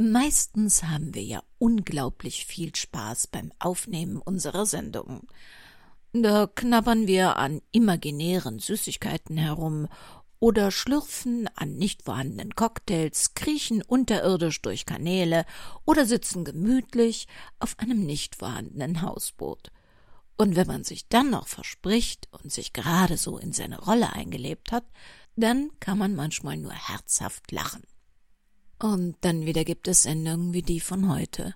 Meistens haben wir ja unglaublich viel Spaß beim Aufnehmen unserer Sendungen. Da knabbern wir an imaginären Süßigkeiten herum oder schlürfen an nicht vorhandenen Cocktails, kriechen unterirdisch durch Kanäle oder sitzen gemütlich auf einem nicht vorhandenen Hausboot. Und wenn man sich dann noch verspricht und sich gerade so in seine Rolle eingelebt hat, dann kann man manchmal nur herzhaft lachen. Und dann wieder gibt es Sendungen wie die von heute,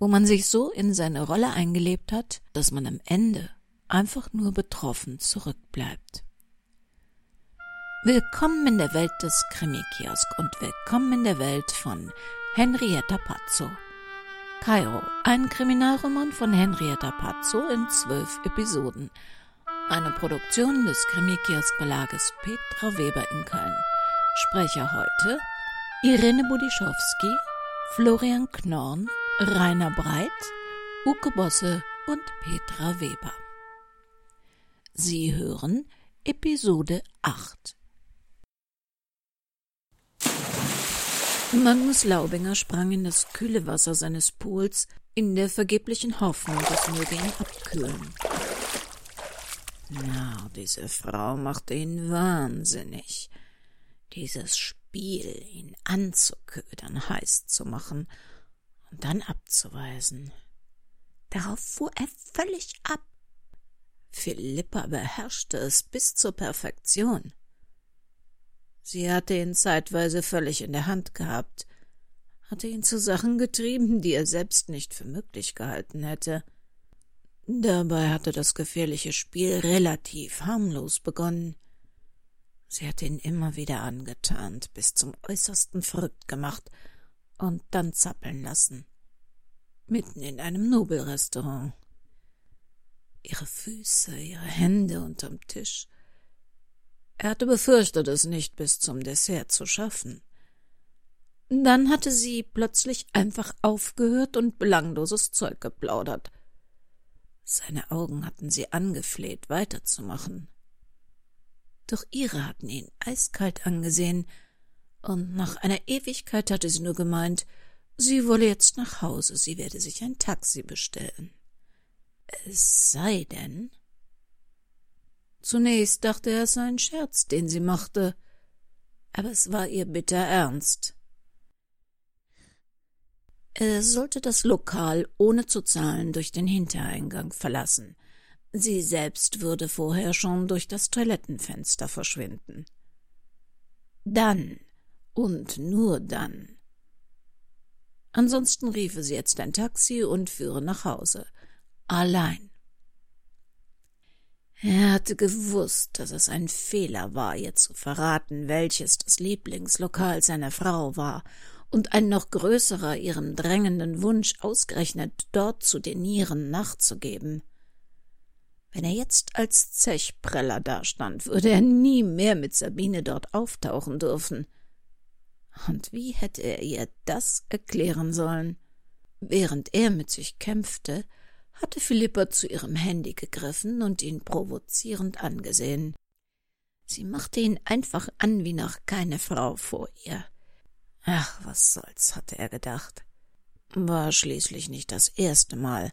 wo man sich so in seine Rolle eingelebt hat, dass man am Ende einfach nur betroffen zurückbleibt. Willkommen in der Welt des Krimi-Kiosk und willkommen in der Welt von Henrietta Pazzo. Kairo, ein Kriminalroman von Henrietta Pazzo in zwölf Episoden. Eine Produktion des Krimi-Kiosk Verlages Petra Weber in Köln. Sprecher heute Irene Budischowski, Florian Knorn, Rainer Breit, Uke Bosse und Petra Weber. Sie hören Episode 8. Magnus Laubinger sprang in das kühle Wasser seines Pools in der vergeblichen Hoffnung, das möge ihn abkühlen. Na, diese Frau machte ihn wahnsinnig. Dieses Spiel, ihn anzuködern, heiß zu machen und dann abzuweisen. Darauf fuhr er völlig ab. Philippa beherrschte es bis zur Perfektion. Sie hatte ihn zeitweise völlig in der Hand gehabt, hatte ihn zu Sachen getrieben, die er selbst nicht für möglich gehalten hätte. Dabei hatte das gefährliche Spiel relativ harmlos begonnen. Sie hatte ihn immer wieder angetarnt, bis zum äußersten verrückt gemacht und dann zappeln lassen. Mitten in einem Nobelrestaurant. Ihre Füße, ihre Hände unterm Tisch. Er hatte befürchtet, es nicht bis zum Dessert zu schaffen. Dann hatte sie plötzlich einfach aufgehört und belangloses Zeug geplaudert. Seine Augen hatten sie angefleht, weiterzumachen doch ihre hatten ihn eiskalt angesehen, und nach einer Ewigkeit hatte sie nur gemeint, sie wolle jetzt nach Hause, sie werde sich ein Taxi bestellen. Es sei denn. Zunächst dachte er, es sei ein Scherz, den sie machte, aber es war ihr bitter ernst. Er sollte das Lokal ohne zu zahlen durch den Hintereingang verlassen. Sie selbst würde vorher schon durch das Toilettenfenster verschwinden. Dann und nur dann. Ansonsten riefe sie jetzt ein Taxi und führe nach Hause. Allein. Er hatte gewusst, dass es ein Fehler war, ihr zu verraten, welches das Lieblingslokal seiner Frau war, und ein noch größerer ihren drängenden Wunsch ausgerechnet dort zu denieren nachzugeben. Wenn er jetzt als Zechpreller dastand, würde er nie mehr mit Sabine dort auftauchen dürfen. Und wie hätte er ihr das erklären sollen? Während er mit sich kämpfte, hatte Philippa zu ihrem Handy gegriffen und ihn provozierend angesehen. Sie machte ihn einfach an wie noch keine Frau vor ihr. Ach, was soll's, hatte er gedacht. War schließlich nicht das erste Mal,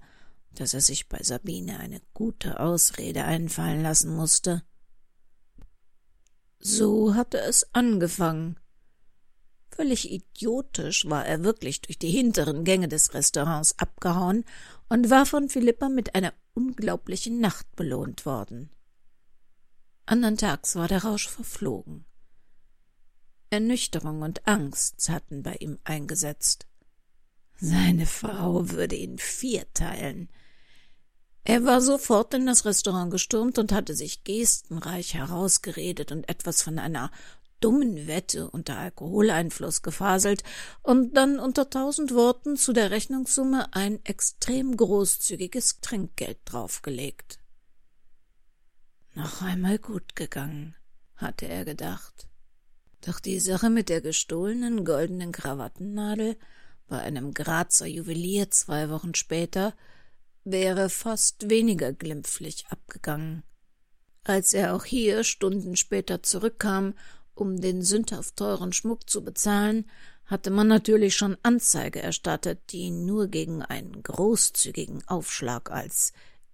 dass er sich bei Sabine eine gute Ausrede einfallen lassen musste. So hatte es angefangen. Völlig idiotisch war er wirklich durch die hinteren Gänge des Restaurants abgehauen und war von Philippa mit einer unglaublichen Nacht belohnt worden. Andern Tags war der Rausch verflogen. Ernüchterung und Angst hatten bei ihm eingesetzt. Seine Frau würde ihn vierteilen, er war sofort in das Restaurant gestürmt und hatte sich gestenreich herausgeredet und etwas von einer dummen Wette unter Alkoholeinfluss gefaselt und dann unter tausend Worten zu der Rechnungssumme ein extrem großzügiges Trinkgeld draufgelegt. Noch einmal gut gegangen, hatte er gedacht. Doch die Sache mit der gestohlenen goldenen Krawattennadel bei einem Grazer Juwelier zwei Wochen später wäre fast weniger glimpflich abgegangen. Als er auch hier Stunden später zurückkam, um den sündhaft teuren Schmuck zu bezahlen, hatte man natürlich schon Anzeige erstattet, die nur gegen einen großzügigen Aufschlag als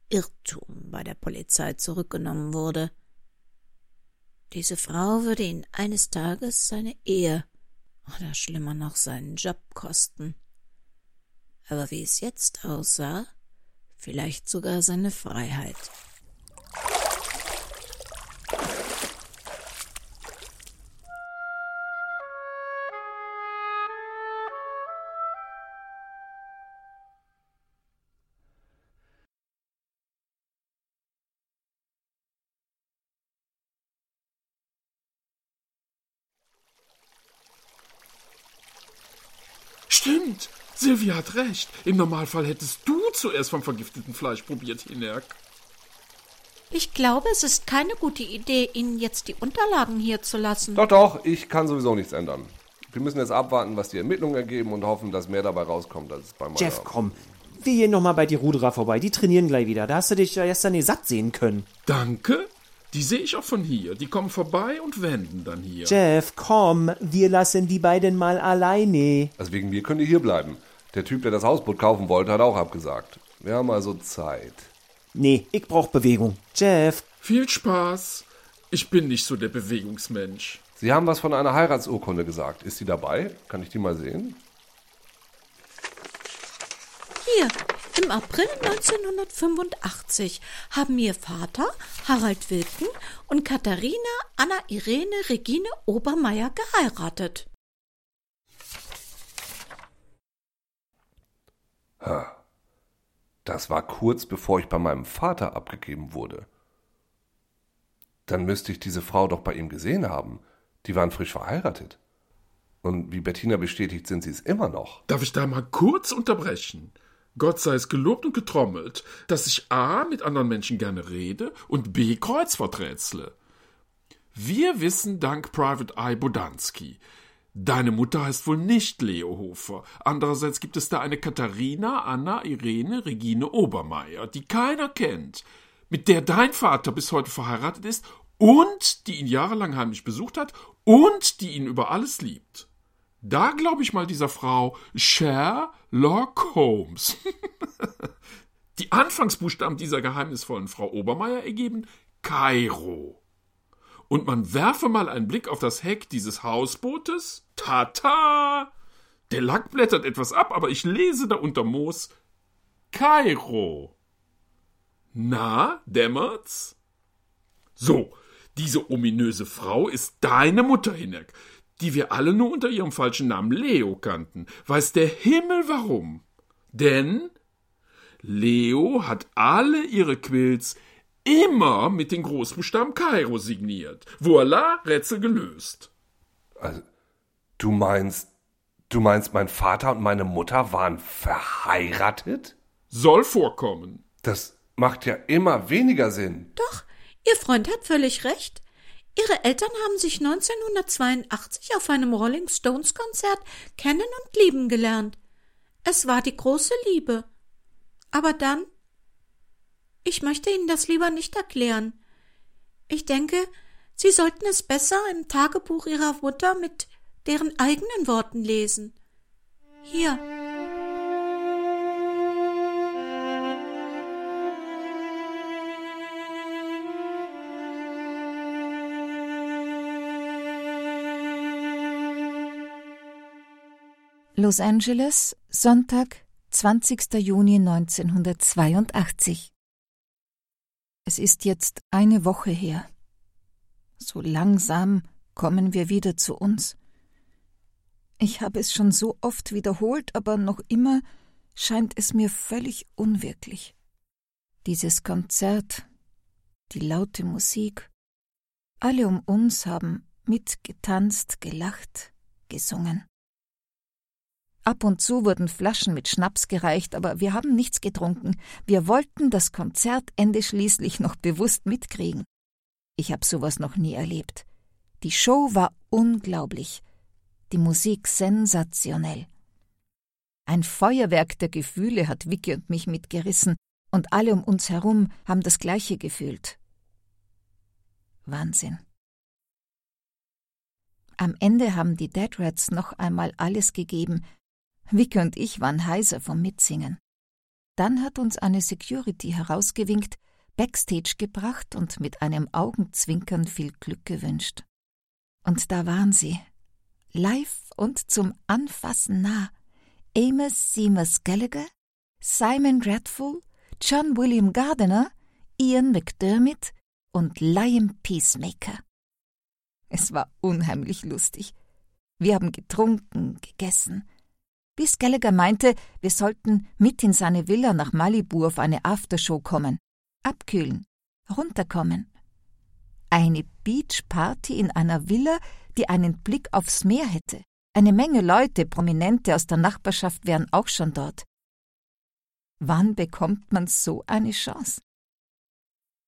Irrtum bei der Polizei zurückgenommen wurde. Diese Frau würde ihn eines Tages seine Ehe oder schlimmer noch seinen Job kosten. Aber wie es jetzt aussah, vielleicht sogar seine Freiheit. Stimmt. Silvia hat recht. Im Normalfall hättest du zuerst vom vergifteten Fleisch probiert, Hinerk. Ich glaube, es ist keine gute Idee, Ihnen jetzt die Unterlagen hier zu lassen. Doch, doch, ich kann sowieso nichts ändern. Wir müssen jetzt abwarten, was die Ermittlungen ergeben und hoffen, dass mehr dabei rauskommt als bei meiner. Jeff, komm. Wir gehen nochmal bei die Ruderer vorbei. Die trainieren gleich wieder. Da hast du dich ja gestern nicht satt sehen können. Danke. Die sehe ich auch von hier. Die kommen vorbei und wenden dann hier. Jeff, komm. Wir lassen die beiden mal alleine. Also wegen mir könnt ihr hier bleiben. Der Typ, der das Hausboot kaufen wollte, hat auch abgesagt. Wir haben also Zeit. Nee, ich brauch Bewegung. Jeff. Viel Spaß. Ich bin nicht so der Bewegungsmensch. Sie haben was von einer Heiratsurkunde gesagt. Ist die dabei? Kann ich die mal sehen? Hier, im April 1985 haben ihr Vater, Harald Wilken, und Katharina Anna Irene Regine Obermeier geheiratet. Das war kurz bevor ich bei meinem Vater abgegeben wurde. Dann müsste ich diese Frau doch bei ihm gesehen haben. Die waren frisch verheiratet. Und wie Bettina bestätigt, sind sie es immer noch. Darf ich da mal kurz unterbrechen? Gott sei es gelobt und getrommelt, dass ich A mit anderen Menschen gerne rede und B Kreuzwort rätsle. Wir wissen dank Private Eye Bodanski. Deine Mutter heißt wohl nicht Leo Hofer. Andererseits gibt es da eine Katharina, Anna, Irene, Regine Obermeier, die keiner kennt, mit der dein Vater bis heute verheiratet ist und die ihn jahrelang heimlich besucht hat und die ihn über alles liebt. Da glaube ich mal dieser Frau Sherlock Holmes. Die Anfangsbuchstaben dieser geheimnisvollen Frau Obermeier ergeben Kairo. Und man werfe mal einen Blick auf das Heck dieses Hausbootes. Tata! Der Lack blättert etwas ab, aber ich lese da unter Moos Kairo. Na, dämmert's? So, diese ominöse Frau ist deine Mutter, Hinek die wir alle nur unter ihrem falschen Namen Leo kannten. Weiß der Himmel warum? Denn Leo hat alle ihre Quills immer mit den Großbuchstaben Kairo signiert. Voila, Rätsel gelöst. Also, du meinst, du meinst, mein Vater und meine Mutter waren verheiratet? Soll vorkommen. Das macht ja immer weniger Sinn. Doch, Ihr Freund hat völlig recht. Ihre Eltern haben sich 1982 auf einem Rolling Stones Konzert kennen und lieben gelernt. Es war die große Liebe. Aber dann ich möchte Ihnen das lieber nicht erklären. Ich denke, Sie sollten es besser im Tagebuch Ihrer Mutter mit deren eigenen Worten lesen. Hier. Los Angeles, Sonntag, 20. Juni 1982. Es ist jetzt eine Woche her. So langsam kommen wir wieder zu uns. Ich habe es schon so oft wiederholt, aber noch immer scheint es mir völlig unwirklich. Dieses Konzert, die laute Musik, alle um uns haben mitgetanzt, gelacht, gesungen. Ab und zu wurden Flaschen mit Schnaps gereicht, aber wir haben nichts getrunken. Wir wollten das Konzertende schließlich noch bewusst mitkriegen. Ich habe sowas noch nie erlebt. Die Show war unglaublich, die Musik sensationell. Ein Feuerwerk der Gefühle hat Vicky und mich mitgerissen, und alle um uns herum haben das gleiche gefühlt. Wahnsinn. Am Ende haben die Dead Rats noch einmal alles gegeben. Vicky und ich waren heiser vom Mitsingen. Dann hat uns eine Security herausgewinkt, backstage gebracht und mit einem Augenzwinkern viel Glück gewünscht. Und da waren sie, live und zum Anfassen nah. Amos Seamus Gallagher, Simon Gradful, John William Gardiner, Ian McDermott und Liam Peacemaker. Es war unheimlich lustig. Wir haben getrunken, gegessen. Bis Gallagher meinte, wir sollten mit in seine Villa nach Malibu auf eine Aftershow kommen, abkühlen, runterkommen. Eine Beachparty in einer Villa, die einen Blick aufs Meer hätte. Eine Menge Leute, Prominente aus der Nachbarschaft wären auch schon dort. Wann bekommt man so eine Chance?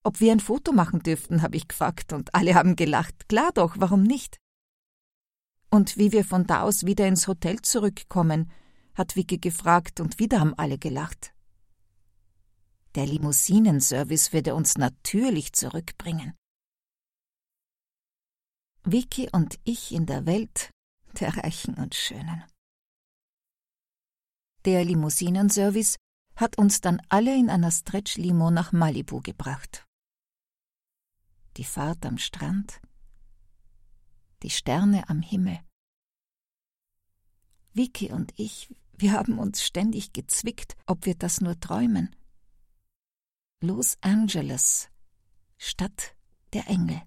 Ob wir ein Foto machen dürften, habe ich gefragt, und alle haben gelacht. Klar doch, warum nicht? Und wie wir von da aus wieder ins Hotel zurückkommen, hat Vicky gefragt, und wieder haben alle gelacht. Der Limousinenservice würde uns natürlich zurückbringen. Vicky und ich in der Welt der Reichen und Schönen. Der Limousinenservice hat uns dann alle in einer Stretch-Limo nach Malibu gebracht die Fahrt am Strand, die Sterne am Himmel. Vicky und ich, wir haben uns ständig gezwickt, ob wir das nur träumen. Los Angeles, Stadt der Engel.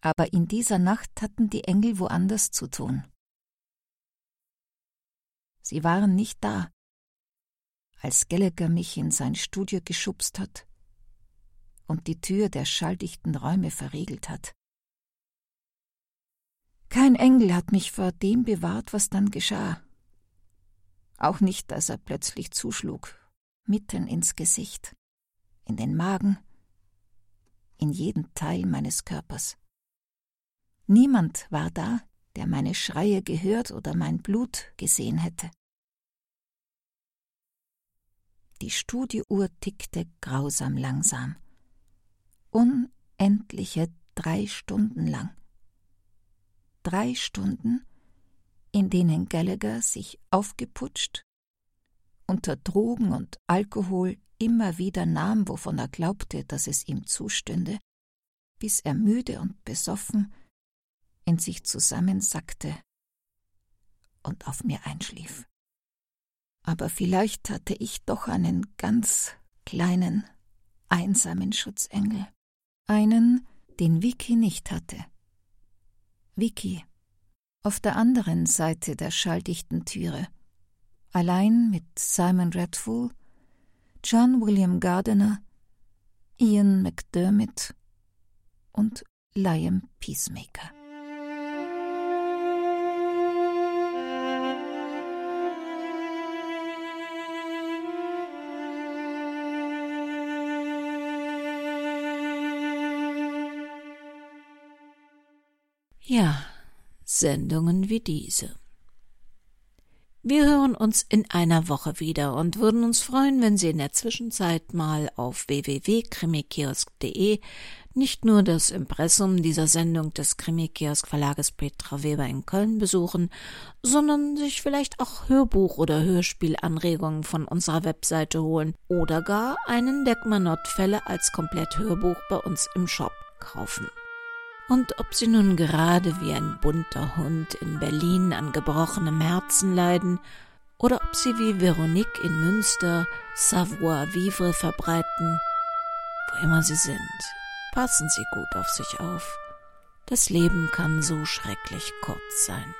Aber in dieser Nacht hatten die Engel woanders zu tun. Sie waren nicht da, als Gallagher mich in sein Studio geschubst hat und die Tür der schalldichten Räume verriegelt hat. Kein Engel hat mich vor dem bewahrt, was dann geschah. Auch nicht, als er plötzlich zuschlug, mitten ins Gesicht, in den Magen, in jeden Teil meines Körpers. Niemand war da, der meine Schreie gehört oder mein Blut gesehen hätte. Die Studiouhr tickte grausam langsam unendliche drei Stunden lang. Drei Stunden, in denen Gallagher sich aufgeputscht, unter Drogen und Alkohol immer wieder nahm, wovon er glaubte, dass es ihm zustünde, bis er müde und besoffen in sich zusammensackte und auf mir einschlief. Aber vielleicht hatte ich doch einen ganz kleinen, einsamen Schutzengel. Einen, den Vicky nicht hatte. Vicky, auf der anderen Seite der schalldichten Türe, allein mit Simon Redful, John William Gardiner, Ian McDermott und Liam Peacemaker. Ja, Sendungen wie diese. Wir hören uns in einer Woche wieder und würden uns freuen, wenn Sie in der Zwischenzeit mal auf www.krimikiosk.de nicht nur das Impressum dieser Sendung des Krimikiosk Verlages Petra Weber in Köln besuchen, sondern sich vielleicht auch Hörbuch- oder Hörspielanregungen von unserer Webseite holen oder gar einen Deckmanott-Fälle als Komplett-Hörbuch bei uns im Shop kaufen. Und ob sie nun gerade wie ein bunter Hund in Berlin an gebrochenem Herzen leiden, oder ob sie wie Veronique in Münster Savoir-vivre verbreiten, wo immer sie sind, passen sie gut auf sich auf. Das Leben kann so schrecklich kurz sein.